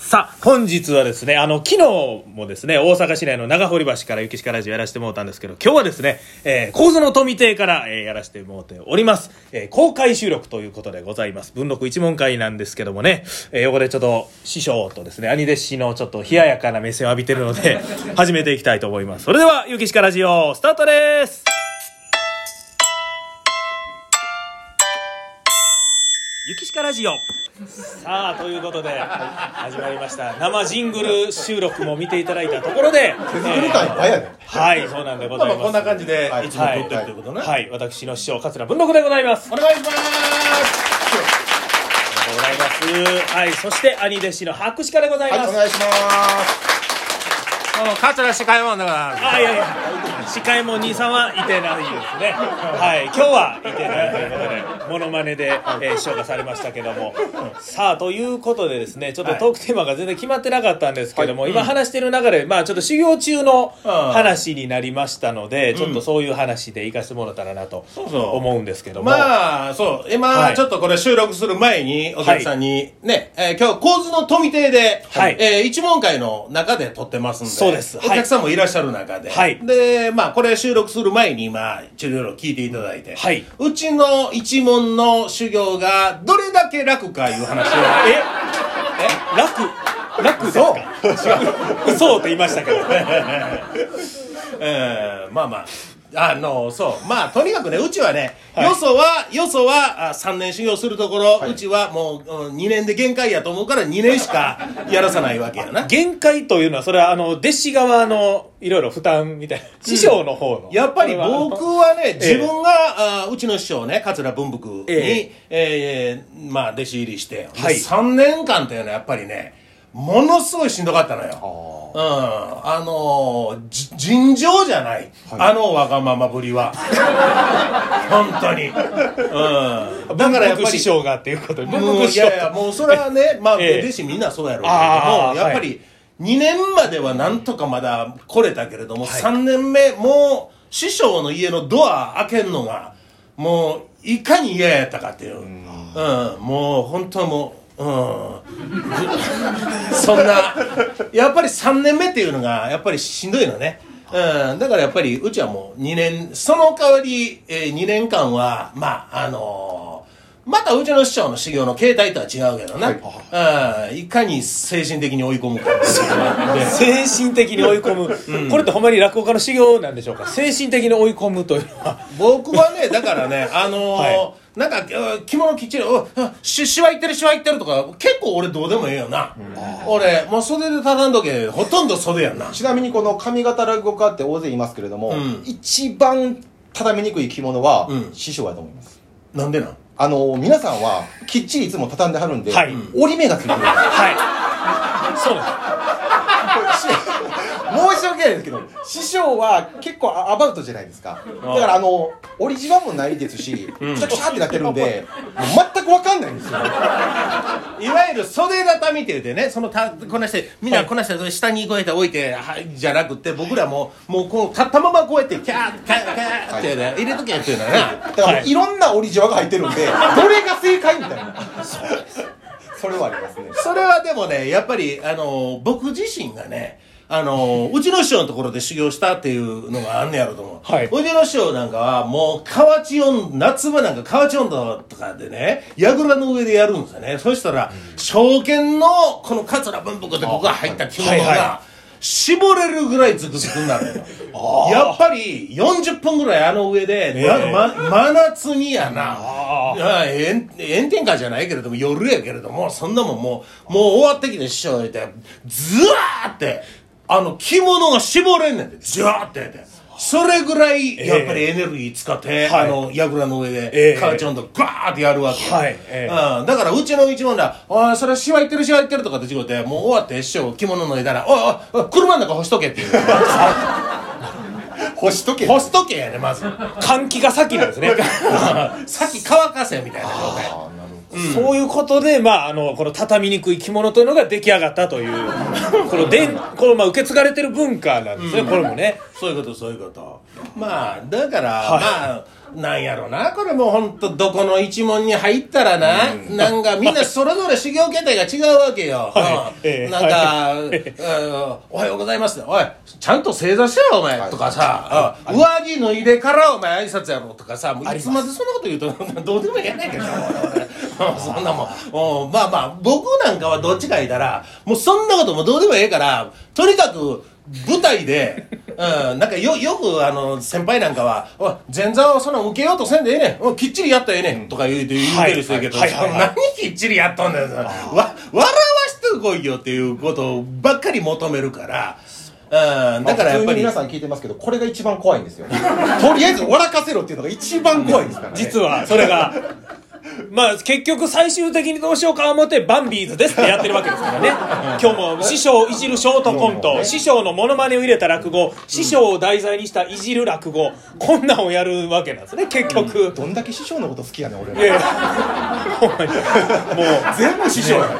さあ、本日はですね、あの、昨日もですね、大阪市内の長堀橋から雪鹿ラジオやらせてもらったんですけど、今日はですね、えー、構図の富邸から、えーやらせてもらっております。えー公開収録ということでございます。文録一問会なんですけどもね、えー、横でちょっと師匠とですね、兄弟子のちょっと冷ややかな目線を浴びてるので、始めていきたいと思います。それでは、雪鹿ラジオ、スタートです雪鹿ラジオ。さあということで始まりました。生ジングル収録も見ていただいたところで手作り感いっぱいやね。はいそうなんでございます。まあまあこんな感じではい。いつも撮ってるということね。はい。私の師匠桂文禄でございます。お願いします。ありがとうございます。はい。そして兄弟子の白鹿でござい、ます、お願いします。桂司会もんだから。あいやいや。司会も兄さんはいてないですね。はい。今日はいてないということでモノマネで、えー、紹介されましたけども。さあということでですねちょっとトークテーマが全然決まってなかったんですけども、今話してる中でまあちょっと修行中の話になりましたので、ちょっとそういう話で行かせてもらったらなと思うんですけども、まあ、そう。はい。今、ちょっとこれ収録する前に、お客さんに、ね、えー今日、構図の富邸で、はい。えー一問会の中で撮ってますんで、そうです。はい。お客さんもいらっしゃる中で、はい。で、まあ、これ収録する前に、まあ、ちょいろいろ聞いていただいて、はい。うちの一問の修行が、どれだけ楽かいう話を、え？楽？楽ですか？違う。そう。って言いましたけど。えーまあまあ。あの、そう。まあ、とにかくね、うちはね、はい。よそは、よそはあ3年修行するところ、うちはもう、うん2年で限界やと思うから2年しか やらさないわけやな。限界というのはそれはあの弟子側のいろいろ負担みたいな師匠の方の、やっぱり僕はね、自分が、あうちの師匠ね、桂文福に、ええ。ーまあ、弟子入りして、はい。3年間というのはやっぱりね、ものすごいしんどかったのよ。うん。あの尋常じゃない。あのわがままぶりは。本当に。うん。だからやっぱり。師匠がっていうことで文もう福師匠いやいや、もうそれはね、まあ、ええ弟子みんなそうやろうけども、やっぱり、2年まではなんとかまだ来れたけれども、3年目、もう、師匠の家のドア開けんのが、もう、いかに嫌やったかっていう。うん、もう、本当もう、うん。そんな、やっぱり3年目っていうのが、やっぱりしんどいのね。うん、だからやっぱり、うちはもう2年、その代わり、えー、2年間は、まあ、あのーまたうちの師匠の修行の形態とは違うけどな、うん、いかに精神的に追い込むか 精神的に追い込む、これってほんまに落語家の修行なんでしょうか？精神的に追い込むというのは。僕はね、だからね、あのー はなんか、うん着物きっちり、し、しわいってるしわいってるとか、結構俺どうでもええよな。俺、もう袖で畳んどけ、ほとんど袖やんな。ちなみにこの上方落語家って大勢いますけれども、うん一番畳みにくい着物は、うん師匠やと思います。なんでなん？あの、皆さんは、きっちりいつも畳んではるんで、はい折り目がついてるんです。はいそうなん申し訳ないですけど、師匠は結構アバウトじゃないですか。だからあの、折りじわもないですし、くしゃくしゃってなってるんで、全くわかんないんですよ。いわゆる袖畳って言うてね、そのた、こなして、みんなこなして、下にこうやって置いて、はい、じゃなくて、僕らも、もうこう、立ったままこうやって、キャー、キャー、キャーってね、入れとけっていうのはな。だからいろんな折りじわが入ってるんで、どれが正解みたいな。それはありますね。それはでもね、やっぱり、あの、僕自身がね、あの、うちの師匠のところで修行したっていうのがあんねやろと思う。はい。うちの師匠なんかは、もう、河内温、夏場なんか河内温度とかでね、櫓の上でやるんですよね。そしたら、証券の、この桂文福で僕が入った着物はいはが、絞れるぐらいズクズクになる。やっぱり40分ぐらいあの上で、ええ。まま真夏にやな、炎天下じゃないけれども夜やけれどもそんなもんもうもう終わってきて師匠がいてズワーってあの着物が絞れんねんで。ズワーってやって。それぐらいやっぱりエネルギー使って、はい。あの櫓の上えでえ母ちゃんとガーってやるわけ。よ、はい。ええ。うん、だからうちの一問だ「おいそれしわいってるしわいってる」とかって違ってもう終わって師匠着物脱いだら「おいおいおい車の中干しとけ」っていう。干しとけ。干しとけやねまず。換気が先なんですね。先乾かせみたいな状態そういうことで、まあ、あの、この畳みにくい着物というのが出来上がったという、このでん、この、まあ、受け継がれてる文化なんですね、これもね。そういうことそういうこと。まあだから、はい。まあなんやろなこれもう本当どこの一門に入ったらな、なんかみんなそれぞれ修行形態が違うわけよ、はい。ええ。うんなんか、うん。おはようございます」おいちゃんと正座しろよお前」とかさ、うん。上着脱いでからお前挨拶やろとかさもういつまでそんなこと言うと どうでもいいやないかしらそんなもん。うんまあまあ僕なんかはどっちか言ったらもうそんなこともどうでもええからとにかく舞台で、うん、なんかよよくあの先輩なんかは「おい前座をそんな受けようとせんでええねん。うんきっちりやったらええねん」とか言うて言うてる人やけど、はいはいはいはい。何きっちりやっとんねんわ笑わしてこいよっていうことばっかり求めるから、うん、だからやっぱり。皆さん聞いてますけどこれが一番怖いんですよ。とりあえず笑かせろっていうのが一番怖いですからね。実はそれがまあ結局最終的にどうしようか思ってバンビーズですってやってるわけですからね。今日も師匠をいじるショートコント師匠のモノマネを入れた落語師匠を題材にしたいじる落語こんなんをやるわけなんですね結局。どんだけ師匠のこと好きやねん俺いやいらやほんまに。もう全部師匠やね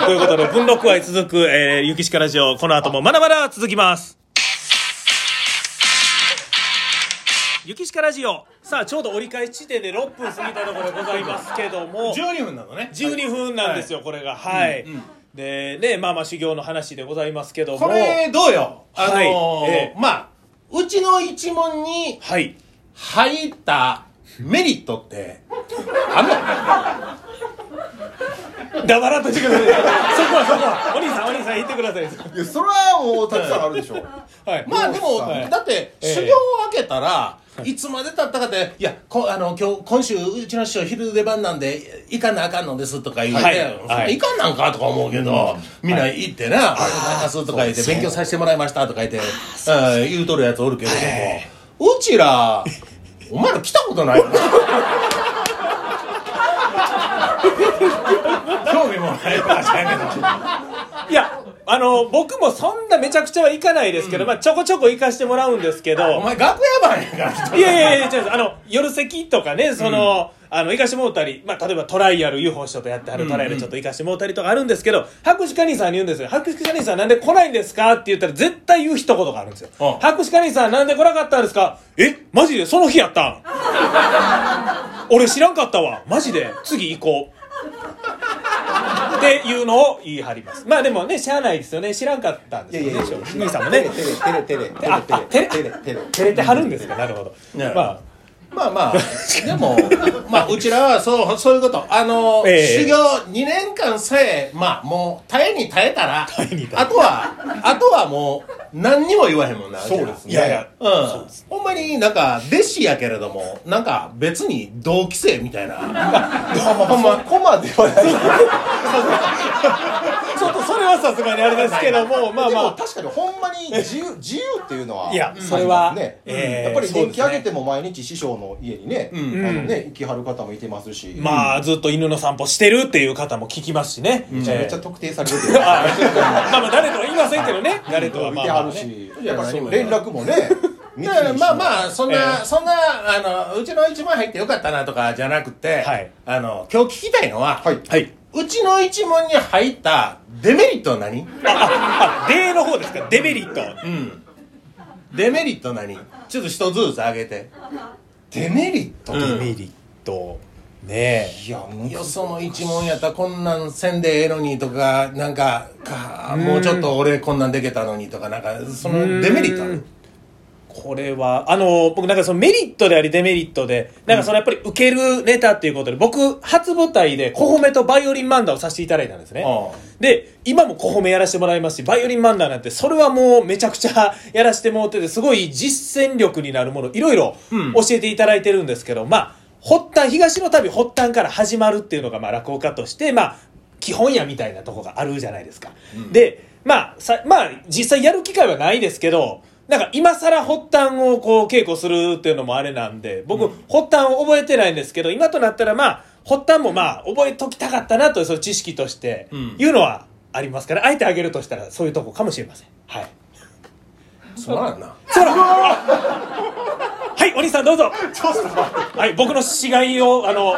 ん。ということで文禄愛続く、えー、ゆきしかラジオこの後もまだまだ続きますゆきしかラジオ。さあちょうど折り返し地点で6分過ぎたところでございますけども。12分なのね。12分なんですよ、これが。はい、でねまあまあ修行の話でございますけども。これどうよ？あのーはい。ええ。まあうちの一門にはい。入ったメリットってあんの？黙らんとしてください。そこはそこは。お兄さんお兄さん言ってください。いやそれはもうたくさんあるでしょはい。まあでも、はい。だってええ修行を開けたら、いつまでたったかって「いやこあの今日今週うちの師匠昼出番なんで行かなあかんのです」とか言うて「はい。はい。行かんなんか?」とか思うけど、みんな行ってな「ありがとうございます」とか言って「勉強させてもらいました」とか言ってうん言うとるやつおるけれども、うちらお前ら来たことないよなもないかもしれんけどいやあの僕もそんなめちゃくちゃは行かないですけど、まあちょこちょこ行かしてもらうんですけどお前楽屋番やから。いやいやいや違うあの夜席とかねその、あの行かしてもうたり、まあ、例えばトライアル UFO 師匠とやってはるトライアルちょっと行かしてもうたりとかあるんですけど、博士課兄さんに言うんですよ。博士課兄さんなんで来ないんですかって言ったら絶対言う一言があるんですよ、うん博士課兄さんなんで来なかったんですか？えマジで？その日やったん？俺知らんかったわ。マジで？次行こうっていうのを言い張ります。まあでもねしゃあないですよね。知らんかったんですよね。兄さんもね。テレテレテレテレテレテレテレ照れてはるんですか？なるほど、ねまあまあまあ、でも、まあ、うちらはそう、そういうこと。あの、ええ修行2年間さえ、まあ、もう、耐えに耐えたら、耐えに耐えあとは、あとはもう、何にも言わへんもんな。そうですねいやいやうん。ほんまになんか、弟子やけれども、なんか、別に同期生みたいな。ほんまそこまではない それはさすがにあれですけどもまあでもま確かにほんまに自由 自由っていうのはいやそれはね、ええやっぱり電気上げても毎日師匠の家にね、ん。あのね行きはる方もいてますし、あまあずっと犬の散歩してるっていう方も聞きますしね、めちゃめちゃえ特定されてる。けど、まあまあ誰とは言いませんけどね。誰とはまあいてまあねはるし、連絡もねまあまあ、そんな、ええそんな、あの、うちの一門入ってよかったなとかじゃなくて、はい。あの、今日聞きたいのは、はい。はいうちの一門に入ったデメリットは何？ああデの方ですか？デメリット。うん。デメリット何？ちょっと一つずつ挙げて。デメリット、うんデメリット。ねいやもうよその一門やったらこんなんせんでええのにとか、なんか、かもうちょっと俺こんなんできたのにとか、なんか、そのデメリットある？これはあの僕なんかそのメリットでありデメリットでなんかそのやっぱり受けるネタっていうことで僕初舞台で小褒めとバイオリン漫談をさせていただいたんですね。で今も小褒めやらせてもらいますしバイオリン漫談なんてそれはもうめちゃくちゃやらせてもらっててすごい実践力になるものいろいろうん。教えていただいてるんですけど、まあ発端東の旅発端から始まるっていうのがまあ落語家としてまあ基本やみたいなとこがあるじゃないですか、でまあさまあ実際やる機会はないですけどなんか今更発端をこう稽古するっていうのもあれなんで僕、発端を覚えてないんですけど今となったらまあ発端もまあ覚えときたかったなというその知識としてうん。いうのはありますからあえてあげるとしたらそういうとこかもしれません。はい。つまらんな。そらはいお兄さんどうぞ。はい僕の死骸をあの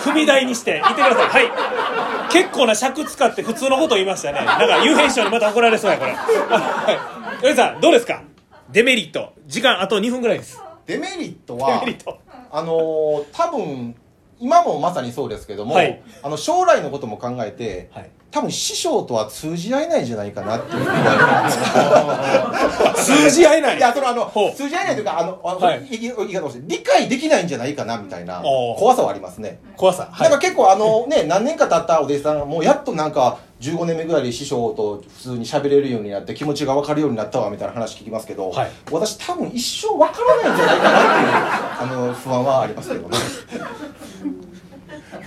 踏み台にして言ってください。はい。結構な尺使って普通のこと言いましたね。なんか幽閉師匠にまた怒られそうやこれ。はい。お兄さんどうですか？デメリット。時間あと2分ぐらいです。デメリットデはメリット。あのー多分今もまさにそうですけども、はい。あの将来のことも考えて、はい。多分師匠とは通じ合えないんじゃないかなっていう 通じ合えない。いやそのあの通じ合えないというかあの、あはい。い言い方をして理解できないんじゃないかなみたいな怖さはありますね。怖さ。なんか結構あのね何年か経ったお弟子さんがもうやっとなんか15年目ぐらいで師匠と普通に喋れるようになって気持ちが分かるようになったわみたいな話聞きますけど、はい。私多分一生分からないんじゃないかなっていうあの不安はありますけどね。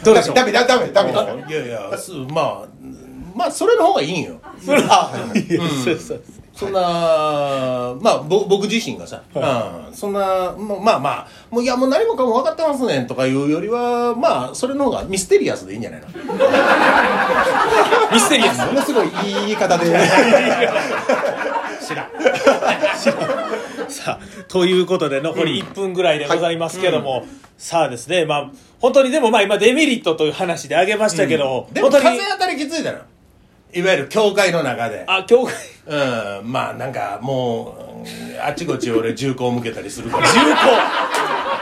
どうでしょう？ダメダメダメダメ。ダメいやいやすまあまあそれの方がいいんよ。それあはい。はいそうそうそんな、まあ、ぼ僕自身がさ、うん、そんな、ままあまあ、もういや、もう何もかも分かってますねんとかいうよりは、まあ、それの方がミステリアスでいいんじゃないの？ミステリアス？ものすごいいい言い方で。知らん。さあということで残り1分ぐらいでございますけども、さあですねまあ本当にでもまあ今デメリットという話で挙げましたけど、でも、本当に風当たりきついだろ。いわゆる教会の中で。あ教会？うん、まあ、なんか、もう、うんあちこち俺銃口を向けたりするから。重厚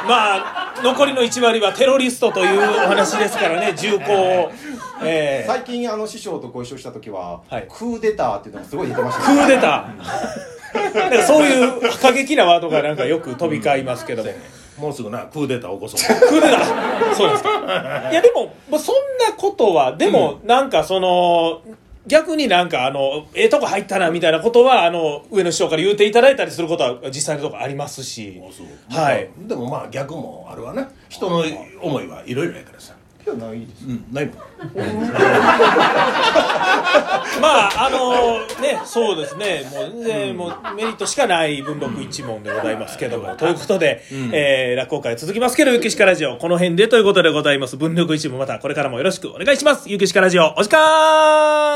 まあ残りの1割はテロリストというお話ですからね。重厚を、えー最近あの師匠とご一緒した時は、はい。クーデターっていうのがすごい出てましたクーデター。なんかそういう過激なワードがなんかよく飛び交いますけども、もうすぐな、クーデター起こそう。クーデター。そうですか。いやでも、まあ、そんなことはでも、なんかその逆になんかあのええとこ入ったなみたいなことはあの上野師匠から言うていただいたりすることは実際のところありますし。はい。でもまあ、逆もあるわな。人の思いはいろいろやからさ。いやないですうん、ないもん。まああのねそうですね。もう全然もうメリットしかない文録一問でございますけども、ということで、えー落語会続きますけどゆきしかラジオこの辺でということでございます。文録一問またこれからもよろしくお願いします。ゆきしかラジオお時間